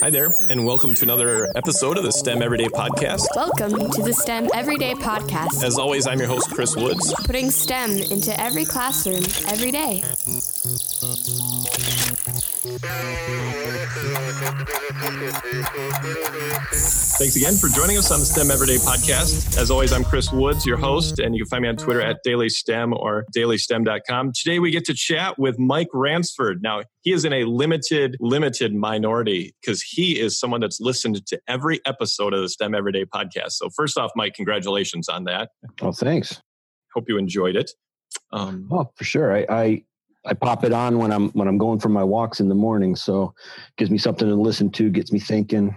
Hi there, and welcome to another episode of the STEM Everyday Podcast. Welcome to the STEM Everyday Podcast, As always, I'm your host, Chris Woods. putting STEM into every classroom every day. Thanks again for joining us on the STEM Everyday Podcast. As always, I'm Chris Woods, your host, and you can find me on Twitter at dailystem or dailystem.com. Today, we get to chat with Mike Ransford. Now, he is in a limited, limited minority because he is someone that's listened to every episode of the STEM Everyday Podcast. So, first off, Mike, congratulations on that. Oh, thanks. Hope you enjoyed it. Um, Oh, for sure. I, I I pop it on when I'm when I'm going for my walks in the morning, so gives me something to listen to, gets me thinking.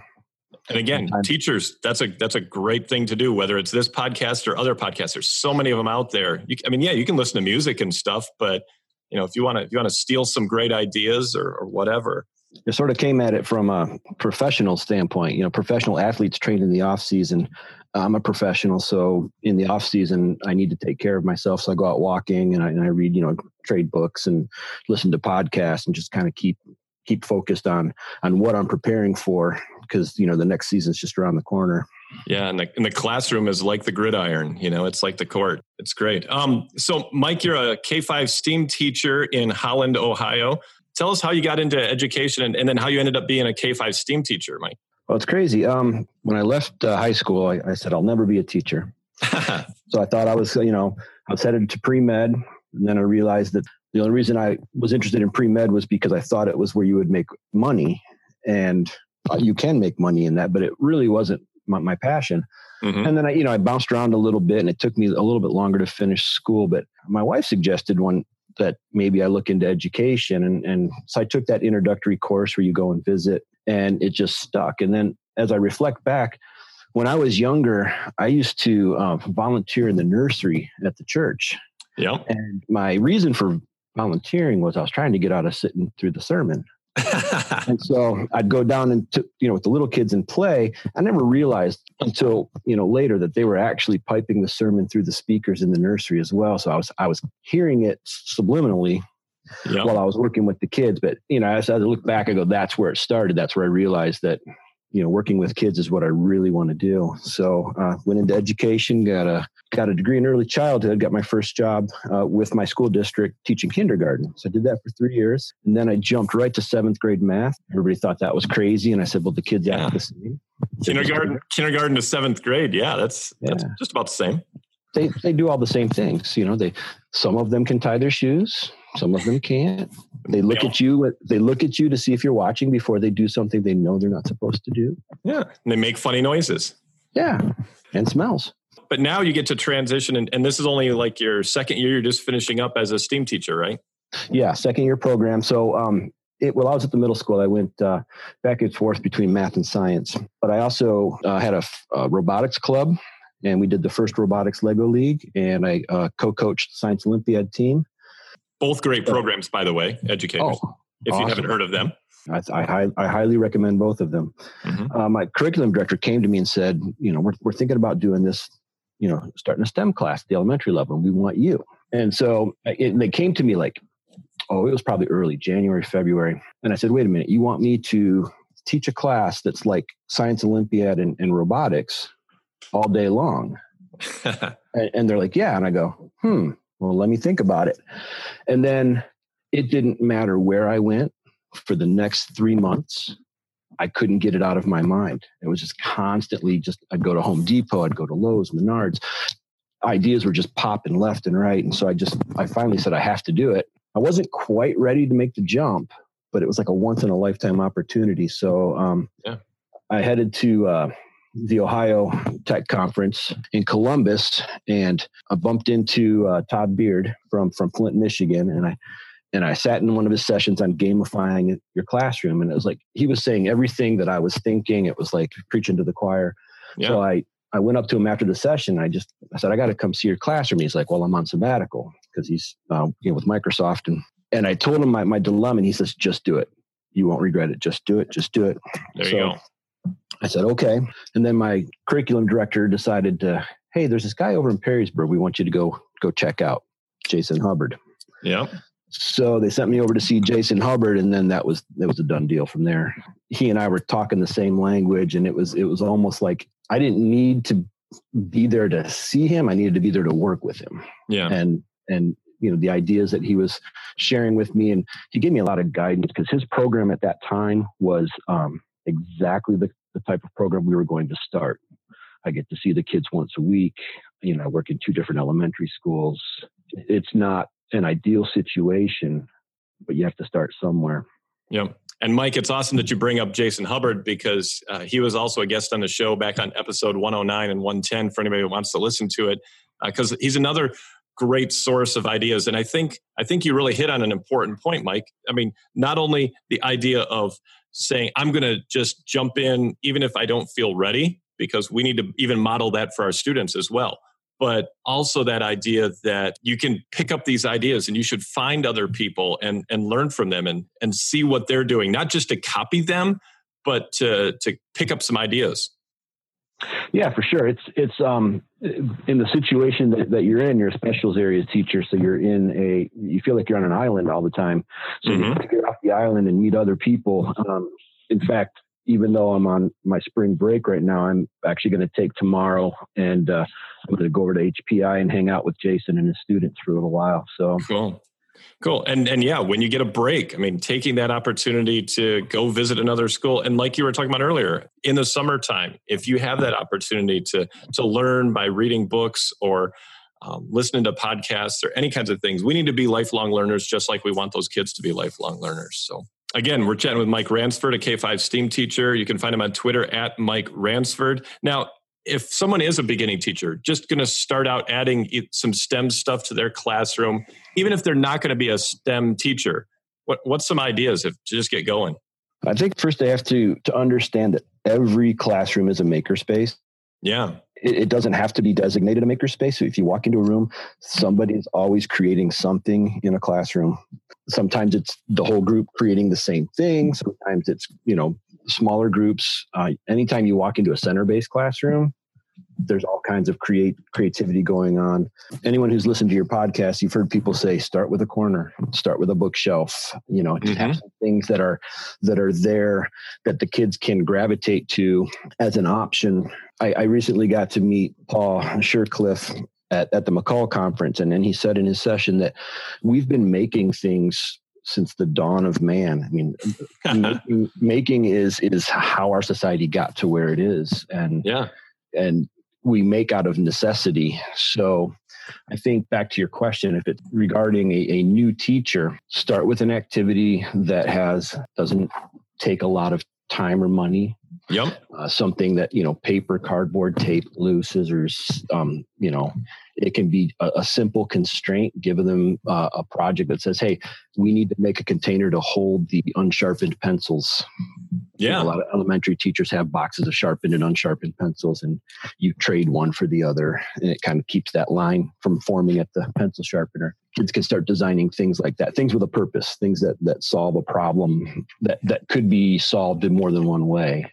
And again, Sometimes- teachers, that's a that's a great thing to do. Whether it's this podcast or other podcasts, there's so many of them out there. You, I mean, yeah, you can listen to music and stuff, but you know, if you want to, if you want to steal some great ideas or, or whatever, It sort of came at it from a professional standpoint. You know, professional athletes train in the off season. I'm a professional, so in the off season, I need to take care of myself. So I go out walking and I, and I read, you know, trade books and listen to podcasts and just kind of keep keep focused on on what I'm preparing for because you know the next season's just around the corner. yeah, and the, and the classroom is like the gridiron. You know, it's like the court. It's great. Um, so, Mike, you're a K five STEAM teacher in Holland, Ohio. Tell us how you got into education and, and then how you ended up being a K five STEAM teacher, Mike. Well, it's crazy. Um, when I left uh, high school, I, I said I'll never be a teacher. So I thought I was, you know, I was headed to pre med, and then I realized that the only reason I was interested in pre med was because I thought it was where you would make money, and uh, you can make money in that, but it really wasn't my, my passion. Mhm. And then I, you know, I bounced around a little bit, and it took me a little bit longer to finish school. But my wife suggested one that maybe I look into education, and and so I took that introductory course where you go and visit, and it just stuck. And then as I reflect back, when I was younger, I used to uh, volunteer in the nursery at the church, Yeah. and my reason for volunteering was I was trying to get out of sitting through the sermon. And so I'd go down and to, you know with the little kids and play. I never realized until you know later that they were actually piping the sermon through the speakers in the nursery as well. So I was I was hearing it subliminally while I was working with the kids. But you know, as I look back, I go, that's where it started. That's where I realized that you know working with kids is what I really want to do. So uh, went into education, got a got a degree in early childhood, got my first job uh, with my school district teaching kindergarten. So I did that for three years, and then I jumped right to seventh grade math. Everybody thought that was crazy, and I said, well, the kids Yeah. act the same. kindergarten kindergarten to seventh grade yeah that's that's just about the same They they do all the same things. You know, they some of them can tie their shoes, some of them can't. They look at you. They look at you to see if you're watching before they do something they know they're not supposed to do. yeah and they make funny noises Yeah, and smells. but now you get to transition and, and this is only like your second year you're just finishing up as a steam teacher right Yeah, second year program. So, um, it, while I was at the middle school, I went uh, back and forth between math and science. But I also uh, had a robotics club, and we did the first robotics Lego League, and I uh, co-coached the Science Olympiad team. Both great programs by the way educators Oh, if you haven't heard of them I, I, I highly recommend both of them. Mhm. Uh, my curriculum director came to me and said, you know, we're, we're thinking about doing this, you know, starting a STEM class at the elementary level, and we want you. And so it, they came to me like, oh, it was probably early January, February. And I said, wait a minute, you want me to teach a class that's like Science Olympiad and, and robotics all day long? And, and they're like, yeah. And I go, hmm, well, let me think about it. And then it didn't matter where I went for the next three months. I couldn't get it out of my mind. It was just constantly just, I'd go to Home Depot, I'd go to Lowe's, Menards. Ideas were just popping left and right. And so I just, I finally said, I have to do it. I wasn't quite ready to make the jump, but it was like a once in a lifetime opportunity. So um, Yeah. I headed to uh, the Ohio Tech Conference in Columbus, and I bumped into uh, Todd Beard from from Flint, Michigan, and I and I sat in one of his sessions on gamifying your classroom, and it was like he was saying everything that I was thinking. It was like preaching to the choir. yeah So I I went up to him after the session. I just I said I got to come see your classroom. He's like, well, I'm on sabbatical because he's uh, you know with Microsoft, and and I told him my my dilemma, and he says, just do it. You won't regret it. Just do it. Just do it. there you go I said, okay. And then my curriculum director decided to, hey, there's this guy over in Perrysburg we want you to go go check out, Jason Hubbard. yeah So they sent me over to see Jason Hubbard, and then that was that was a done deal from there. He and I were talking the same language, and it was it was almost like I didn't need to be there to see him. I needed to be there to work with him. Yeah. And and you know the ideas that he was sharing with me, and he gave me a lot of guidance because his program at that time was um, exactly the, the type of program we were going to start. I get to see the kids once a week. You know, I work in two different elementary schools. It's not an ideal situation, but you have to start somewhere. Yep. And Mike, it's awesome that you bring up Jason Hubbard because uh, he was also a guest on the show back on episode 109 and 110 for anybody who wants to listen to it, because uh, he's another great source of ideas. And I think I think you really hit on an important point, Mike. I mean, not only the idea of saying I'm going to just jump in even if I don't feel ready, because we need to even model that for our students as well. But also that idea that you can pick up these ideas and you should find other people and and learn from them and and see what they're doing not just to copy them but to to pick up some ideas yeah for sure it's it's um in the situation that, that you're in you're a specials areas teacher so you're in a you feel like you're on an island all the time so mm-hmm. you have to get off the island and meet other people um in fact even though I'm on my spring break right now, I'm actually going to take tomorrow and uh, I'm going to go over to HPI and hang out with Jason and his students for a little while. So cool. Cool. And and yeah, when you get a break, I mean, taking that opportunity to go visit another school, and like you were talking about earlier, in the summertime, if you have that opportunity to to learn by reading books or um, listening to podcasts or any kinds of things, we need to be lifelong learners, just like we want those kids to be lifelong learners. So Again, we're chatting with Mike Ransford, a K 5 STEAM teacher. You can find him on Twitter at Mike Ransford. Now, if someone is a beginning teacher, just going to start out adding some STEM stuff to their classroom, even if they're not going to be a STEM teacher, what, what's some ideas if, to just get going? I think first they have to to understand that every classroom is a makerspace. Yeah. It, it, doesn't have to be designated a makerspace. So if you walk into a room, somebody is always creating something in a classroom sometimes it's the whole group creating the same thing sometimes it's you know smaller groups uh, anytime you walk into a center based classroom there's all kinds of create creativity going on anyone who's listened to your podcast you've heard people say start with a corner start with a bookshelf you know mm-hmm. have things that are that are there that the kids can gravitate to as an option I, I recently got to meet paul shercliffe at, at the MACUL conference. And then he said in his session that we've been making things since the dawn of man. I mean, making, making, is is how our society got to where it is, and yeah, and we make out of necessity. So, I think back to your question, if it's regarding a, a new teacher, start with an activity that has doesn't take a lot of time or money Yep. Uh, something that you know, paper, cardboard, tape, glue, scissors. Um, you know, it can be a, a simple constraint. Giving them uh, a project that says, "Hey, we need to make a container to hold the unsharpened pencils." Yeah, you know, a lot of elementary teachers have boxes of sharpened and unsharpened pencils, and you trade one for the other, and it kind of keeps that line from forming at the pencil sharpener. Kids can start designing things like that, things with a purpose, things that that solve a problem that that could be solved in more than one way.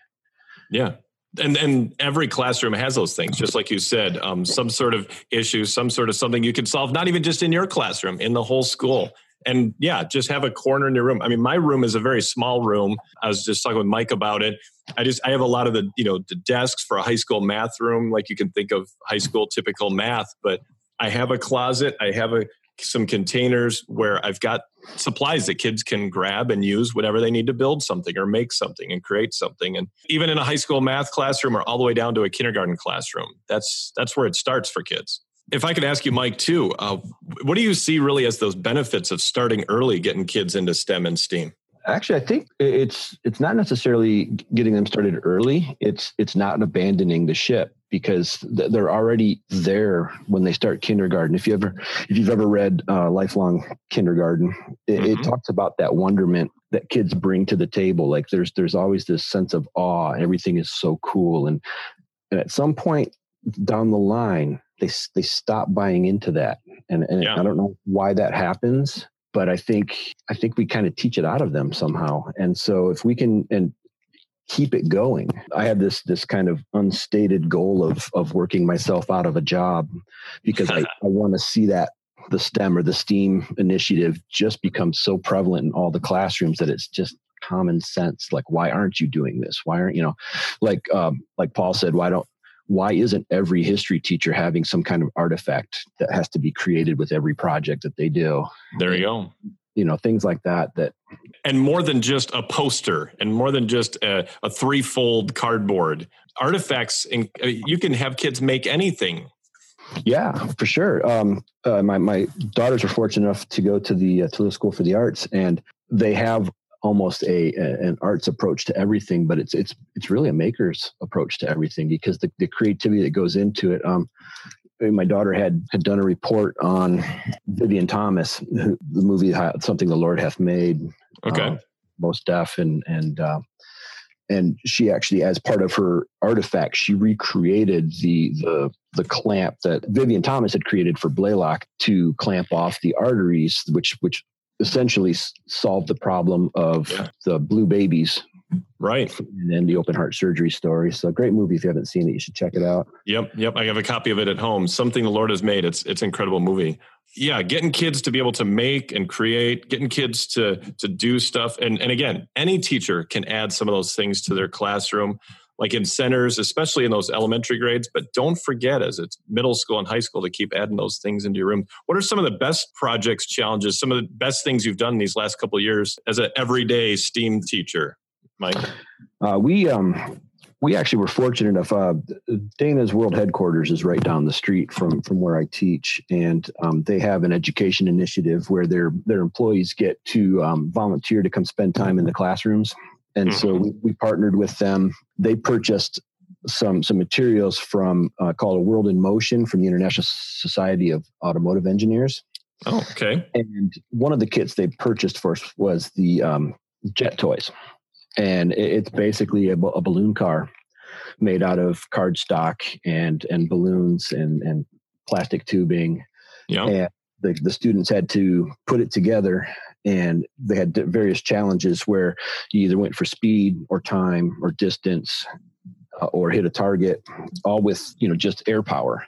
Yeah. And and every classroom has those things, just like you said, um, some sort of issue, some sort of something you can solve, not even just in your classroom, in the whole school. And yeah, just have a corner in your room. I mean, my room is a very small room. I was just talking with Mike about it. I just I have a lot of the you know the desks for a high school math room, like you can think of high school typical math, but I have a closet. I have a some containers where I've got supplies that kids can grab and use whenever they need to build something or make something and create something. And even in a high school math classroom or all the way down to a kindergarten classroom, that's that's where it starts for kids. If I could ask you, Mike, too, uh, what do you see really as those benefits of starting early, getting kids into STEM and STEAM? Actually, I think it's it's not necessarily getting them started early. It's it's not abandoning the ship because they're already there when they start kindergarten. If you ever if you've ever read uh, Lifelong Kindergarten, it, mm-hmm. it, talks about that wonderment that kids bring to the table. Like there's there's always this sense of awe. Everything is so cool, and and at some point down the line, they they stop buying into that. And and yeah. I don't know why that happens but I think I think we kind of teach it out of them somehow. And so if we can and keep it going. I had this this kind of unstated goal of of working myself out of a job because I, I want to see that the STEM or the STEAM initiative just becomes so prevalent in all the classrooms that it's just common sense. Like, why aren't you doing this? Why aren't you know, like um, like Paul said, why don't why isn't every history teacher having some kind of artifact that has to be created with every project that they do? There you go. You know, things like that. That and more than just a poster, and more than just a, a threefold cardboard artifacts. And uh, you can have kids make anything yeah, for sure. Um, uh, my my daughters are fortunate enough to go to the uh, Toledo School for the Arts, and they have almost a, a, an arts approach to everything, but it's it's it's really a maker's approach to everything because the, the creativity that goes into it. Um, my daughter had had done a report on Vivian Thomas, who, the movie "Something the Lord Hath Made." Okay, uh, Mos Def and and uh, and she actually as part of her artifact she recreated the the the clamp that Vivian Thomas had created for Blalock to clamp off the arteries which which essentially solved the problem of yeah. the blue babies right. and then the open heart surgery story. So great movie if you haven't seen it you should check it out. Yep yep i have a copy of it at home. Something the lord has made. It's it's an incredible movie. Yeah getting kids to be able to make and create getting kids to to do stuff. And and again any teacher can add some of those things to their classroom like in centers especially in those elementary grades but don't forget as it's middle school and high school to keep adding those things into your room what are some of the best projects challenges some of the best things you've done these last couple years as an everyday steam teacher mike uh, we um we actually were fortunate enough. Uh, Dana's world headquarters is right down the street from from where I teach, and um, they have an education initiative where their their employees get to um, volunteer to come spend time in the classrooms. And mm-hmm. so we, we, partnered with them. They purchased some some materials from uh, called a World in Motion from the International Society of Automotive Engineers. Oh, okay. And one of the kits they purchased for us was the um, jet toys and it's basically a, a balloon car made out of cardstock and and balloons and and plastic tubing. Yeah. And the, the students had to put it together and they had various challenges where you either went for speed or time or distance uh, or hit a target, all with you know just air power.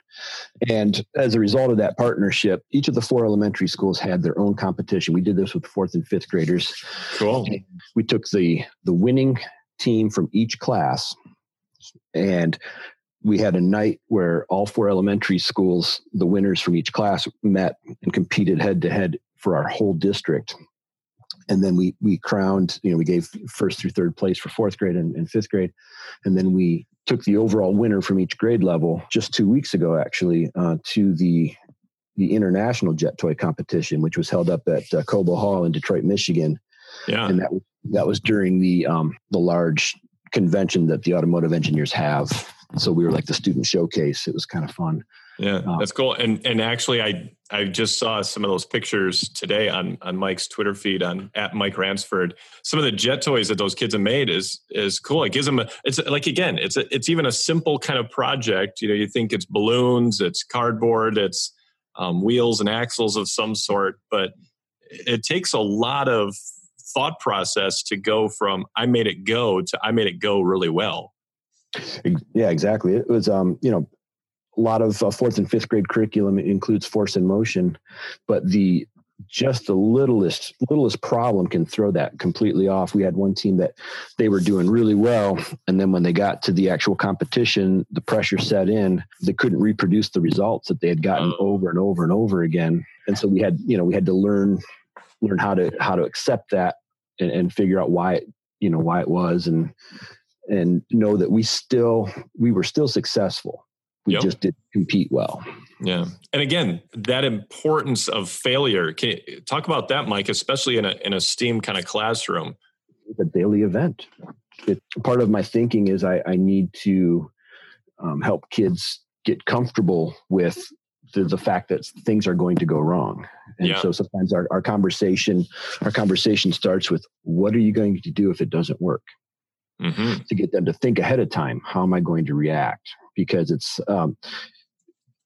And as a result of that partnership, each of the four elementary schools had their own competition. We did this with fourth and fifth graders. Cool. We took the the winning team from each class, and we had a night where all four elementary schools, the winners from each class, met and competed head to head for our whole district. And then we we crowned you know we gave first through third place for fourth grade and, and, fifth grade. And then we took the overall winner from each grade level just two weeks ago actually uh, to the the international jet toy competition which was held up at uh, cobo hall in detroit michigan. Yeah. And that that was during the um the large convention that the automotive engineers have. So we were like the student showcase. It was kind of fun yeah, um, that's cool. And and actually, I I just saw some of those pictures today on on Mike's Twitter feed on at Mike Ransford. Some of the jet toys that those kids have made is is cool. It gives them a. It's like again, it's a, it's even a simple kind of project. You know, you think it's balloons, it's cardboard, it's um, wheels and axles of some sort, but it takes a lot of thought process to go from I made it go to I made it go really well. Yeah, exactly. It was um, you know, a lot of uh, fourth and fifth grade curriculum includes force and motion, but the just the littlest littlest problem can throw that completely off. We had one team that they were doing really well, and then when they got to the actual competition, the pressure set in. They couldn't reproduce the results that they had gotten oh. over and over and over again, and so we had you know we had to learn learn how to how to accept that and, and figure out why it you know why it was and and know that we still we were still successful we yep. just didn't compete well. Yeah. And again, that importance of failure. Can you talk about that, Mike, especially in a in a STEAM kind of classroom? It's a daily event. It, part of my thinking is I, I need to um, help kids get comfortable with the, the fact that things are going to go wrong. And yeah. so sometimes our, our conversation, our conversation starts with what are you going to do if it doesn't work? Mm-hmm. To get them to think ahead of time, how am I going to react? because it's um,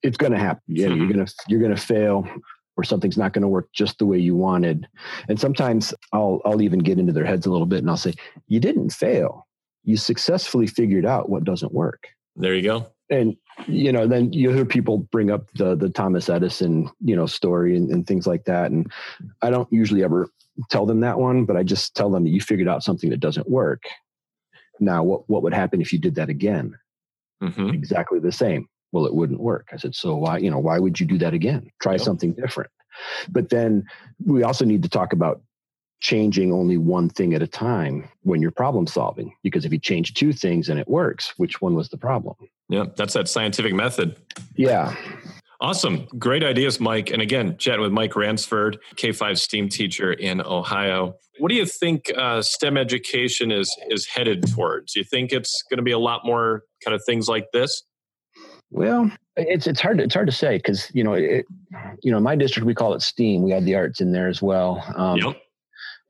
it's going to happen. Yeah, mm-hmm. you're gonna you're gonna fail, or something's not going to work just the way you wanted. And sometimes I'll I'll even get into their heads a little bit, and I'll say, "You didn't fail. You successfully figured out what doesn't work." There you go. and you know then you hear people bring up the the thomas edison you know story and, and things like that and i don't usually ever tell them that one but i just tell them that you figured out something that doesn't work now what what would happen if you did that again mm-hmm. exactly the same well it wouldn't work i said so why you know why would you do that again try yep. something different but then we also need to talk about changing only one thing at a time when you're problem solving. Because if you change two things and it works, which one was the problem? Yeah, that's that scientific method. Yeah. Awesome. Great ideas, Mike. And again, chatting with Mike Ransford, K 5 STEAM teacher in Ohio. What do you think uh, STEM education is, is headed towards? Do you think it's going to be a lot more kind of things like this? Well, it's it's hard to, it's hard to say because you know it, you know in my district we call it STEAM. We had the arts in there as well. Um, yep.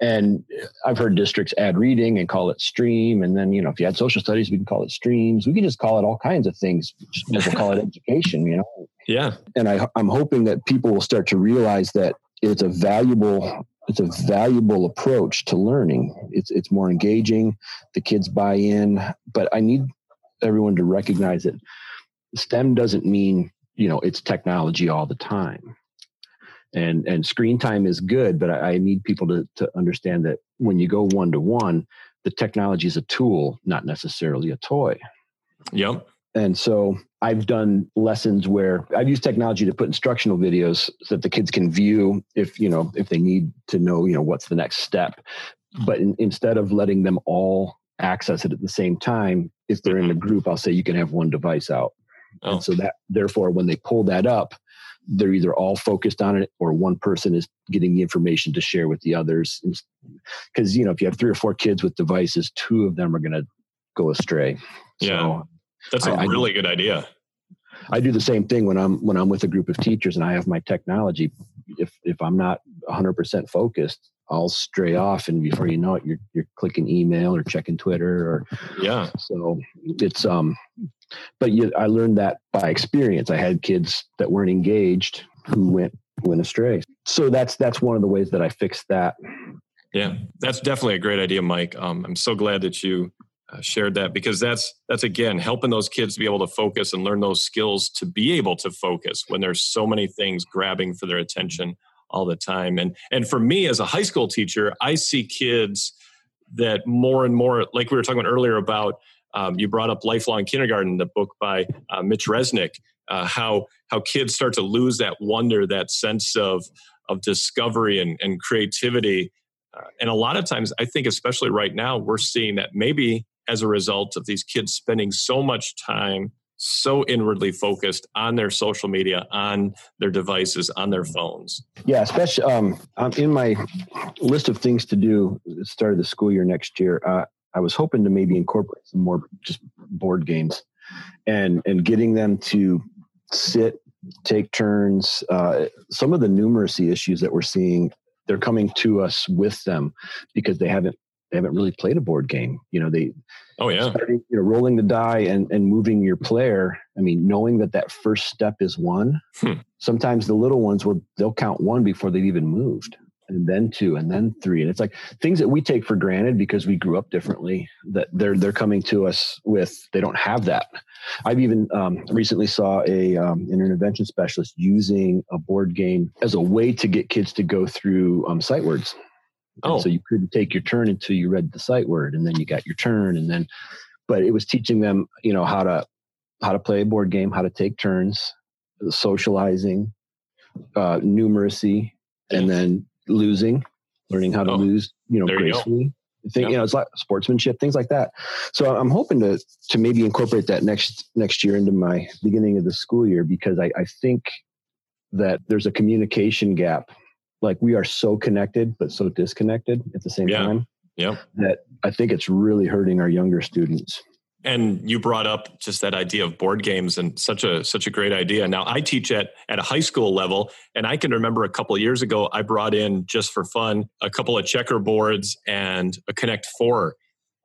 And I've heard districts add reading and call it stream. And then, you know, if you had social studies, we can call it streams. We can just call it all kinds of things. We'll call it education, you know? Yeah. And I, I'm hoping that people will start to realize that it's a valuable it's a valuable approach to learning. It's it's more engaging. The kids buy in, but I need everyone to recognize that STEM doesn't mean you know it's technology all the time and and screen time is good but I, I need people to to understand that when you go one to one the technology is a tool not necessarily a toy yep and so I've done lessons where I've used technology to put instructional videos so that the kids can view if you know if they need to know you know what's the next step. Hmm. But in, instead of letting them all access it at the same time, if they're in a mm-hmm. group, I'll say you can have one device out. Oh. And so that therefore, when they pull that up, they're either all focused on it or one person is getting the information to share with the others. Because you know if you have three or four kids with devices two of them are going to go astray. Yeah. So that's a I, really I, good idea. I do the same thing when i'm when i'm with a group of teachers and i have my technology. If if i'm not 100% focused I'll stray off, and before you know it, you're you're clicking email or checking Twitter or yeah. So it's um, but you, I learned that by experience. I had kids that weren't engaged who went went astray. So that's that's one of the ways that I fixed that. Yeah, that's definitely a great idea, Mike. Um, I'm so glad that you uh, shared that because that's that's again helping those kids to be able to focus and learn those skills to be able to focus when there's so many things grabbing for their attention all the time. And and for me as a high school teacher, I see kids that more and more, like we were talking about earlier about um, you brought up lifelong kindergarten, the book by uh, Mitch Resnick, uh, how how kids start to lose that wonder, that sense of of discovery and, and creativity. Uh, and a lot of times, I think, especially right now, we're seeing that maybe as a result of these kids spending so much time so inwardly focused on their social media, on their devices, on their phones. Yeah, especially um, in my list of things to do at the start of the school year next year. Uh, I was hoping to maybe incorporate some more just board games, and and getting them to sit, take turns. Uh, some of the numeracy issues that we're seeing, they're coming to us with them because they haven't they haven't really played a board game. You know, they oh yeah, starting, you know, rolling the die and and moving your player. I mean, knowing that that first step is one. Hmm. Sometimes the little ones will they'll count one before they've even moved, and then two, and then three, and it's like things that we take for granted because we grew up differently. That they're they're coming to us with they don't have that. I've even um, recently saw a um, an intervention specialist using a board game as a way to get kids to go through um, sight words Oh. so you couldn't take your turn until you read the sight word and then you got your turn and then but it was teaching them, you know, how to how to play a board game, how to take turns, socializing, uh, numeracy, and then losing, learning how to oh, lose, you know, gracefully. Think, you know, it's like sportsmanship, things like that. So I'm hoping to to maybe incorporate that next next year into my beginning of the school year because I, I think that there's a communication gap like we are so connected but so disconnected at the same yeah. time yeah that i think it's really hurting our younger students and you brought up just that idea of board games and such a such a great idea. Now i teach at at a high school level and i can remember a couple years ago i brought in just for fun a couple of checkerboards and a connect four.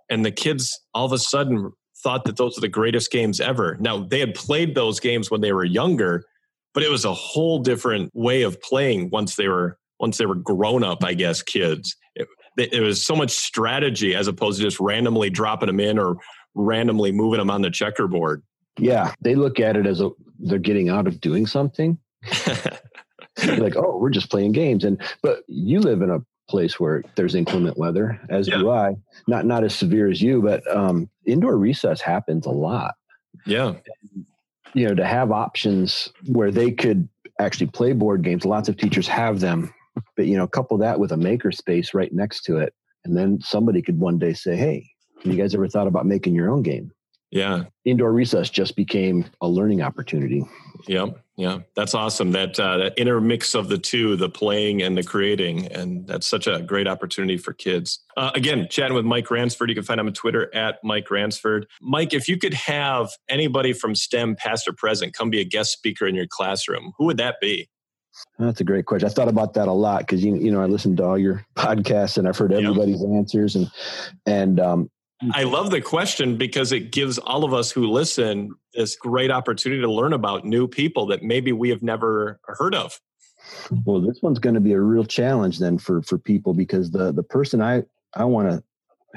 And the kids all of a sudden thought that those were the greatest games ever. Now they had played those games when they were younger but it was a whole different way of playing once they were once they were grown up, I guess, kids. It, it was so much strategy as opposed to just randomly dropping them in or randomly moving them on the checkerboard. Yeah, they look at it as a they're getting out of doing something. like, oh, we're just playing games, and but you live in a place where there's inclement weather, as yeah. do I. Not not as severe as you, but um, indoor recess happens a lot. Yeah, and, you know, to have options where they could actually play board games. Lots of teachers have them, but you know, couple that with a maker space right next to it, and then somebody could one day say, "Hey, you guys ever thought about making your own game?" Yeah. Indoor recess just became a learning opportunity. Yep. Yeah. That's awesome. That uh, that intermix of the two, the playing and the creating. And that's such a great opportunity for kids. Uh, again, chatting with Mike Ransford. You can find him on Twitter at Mike Ransford. Mike, if you could have anybody from STEM, past or present, come be a guest speaker in your classroom, who would that be? That's a great question. I thought about that a lot because you you know I listened to all your podcasts and I've heard everybody's yep. answers and and um, I love the question because it gives all of us who listen this great opportunity to learn about new people that maybe we have never heard of. Well, this one's going to be a real challenge then for for people because the the person I I want to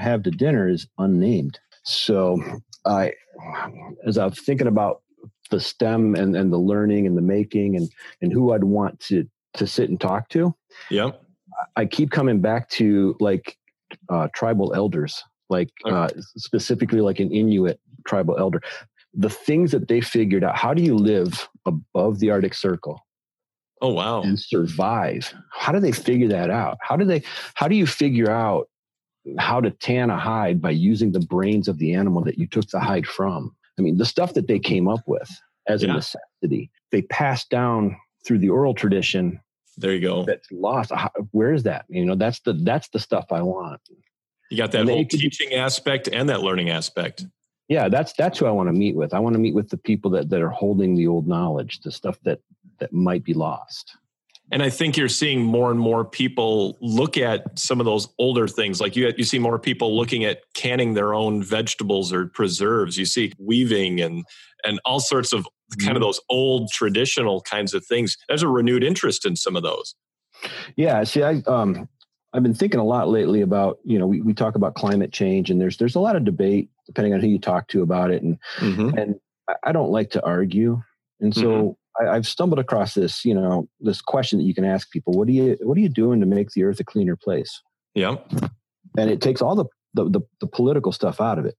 have to dinner is unnamed. So I, as I was thinking about the STEM and and the learning and the making and and who I'd want to to sit and talk to. Yeah, I keep coming back to like uh, tribal elders like uh, specifically like an Inuit tribal elder. The things that they figured out. How do you live above the Arctic Circle? Oh wow! And survive. How do they figure that out? How do they? How do you figure out how to tan a hide by using the brains of the animal that you took the hide from? I mean, the stuff that they came up with as yeah. a necessity, they passed down through the oral tradition. There you go. That's lost. Where is that? You know, that's the that's the stuff I want. You got that whole teaching aspect and that learning aspect. Yeah, that's that's who I want to meet with. I want to meet with the people that, that are holding the old knowledge, the stuff that that might be lost. And I think you're seeing more and more people look at some of those older things. Like you, you see more people looking at canning their own vegetables or preserves. You see weaving and and all sorts of kind of mm-hmm. those old traditional kinds of things. There's a renewed interest in some of those. Yeah, see, I um, I've been thinking a lot lately about, you know, we, we talk about climate change and there's there's a lot of debate depending on who you talk to about it. And mm-hmm. and I don't like to argue. And so mm-hmm. I, I've stumbled across this, you know, this question that you can ask people, what do you what are you doing to make the earth a cleaner place? Yeah. And it takes all the the, the, the political stuff out of it.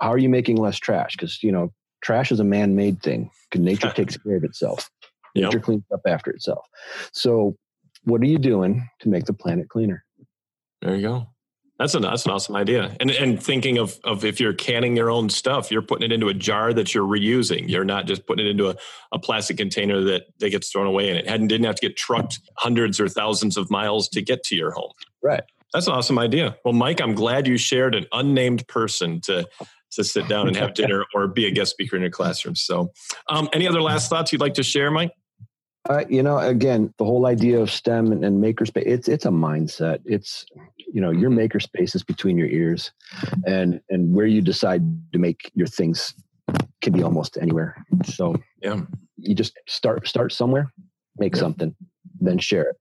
How are you making less trash? Because you know, trash is a man-made thing. Nature takes care of itself. Nature yep. cleans up after itself. So what are you doing to make the planet cleaner? There you go. That's an that's an awesome idea. And and thinking of of if you're canning your own stuff, you're putting it into a jar that you're reusing. You're not just putting it into a, a plastic container that, that gets thrown away and it hadn't didn't have to get trucked hundreds or thousands of miles to get to your home. Right. That's an awesome idea. Well, Mike, I'm glad you shared an unnamed person to to sit down and have dinner or be a guest speaker in your classroom. So, um, any other last thoughts you'd like to share, Mike? Uh, you know, again, the whole idea of STEM and, and makerspace, it's it's a mindset. It's you know, your makerspace is between your ears, and and where you decide to make your things can be almost anywhere. So yeah, you just start start somewhere, make yeah. something, then share it.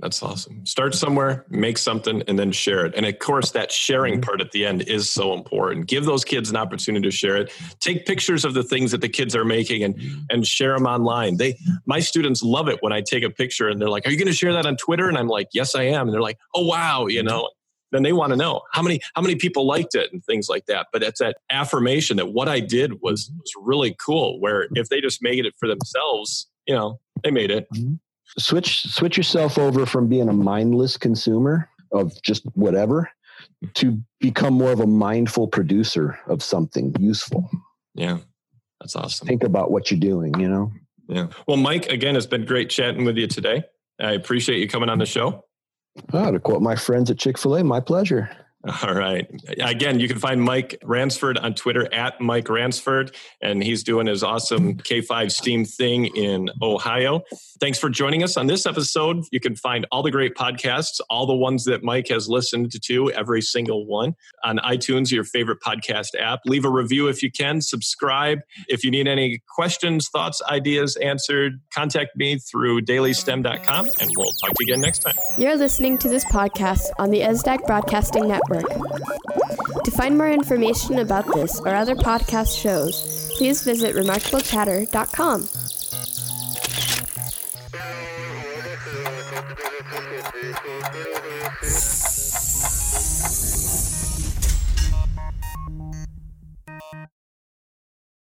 That's awesome. Start somewhere, make something, and then share it. And of course, that sharing mm-hmm. part at the end is so important. Give those kids an opportunity to share it. Take pictures of the things that the kids are making and mm-hmm. and share them online. They my students love it when I take a picture and they're like, "Are you going to share that on Twitter?" And I'm like, "Yes, I am." And they're like, "Oh wow," you know. Then they want to know how many how many people liked it and things like that. But it's that affirmation that what I did was mm-hmm. was really cool. Where if they just made it for themselves, you know, they made it. Switch switch yourself over from being a mindless consumer of just whatever to become more of a mindful producer of something useful. Yeah. That's awesome. Think about what you're doing, you know? Yeah. Well, Mike, again, it's been great chatting with you today. I appreciate you coming on the show. Oh, to quote my friends at Chick fil A, my pleasure. All right. Again, you can find Mike Ransford on Twitter at Mike Ransford, and he's doing his awesome K5 STEAM thing in Ohio. Thanks for joining us on this episode. You can find all the great podcasts, all the ones that Mike has listened to, every single one on iTunes, your favorite podcast app. Leave a review if you can, subscribe. If you need any questions, thoughts, ideas answered, contact me through dailystem.com, and we'll talk to you again next time. You're listening to this podcast on the ESDAC Broadcasting Network Network. To find more information about this or other podcast shows, please visit remarkablechatter.com.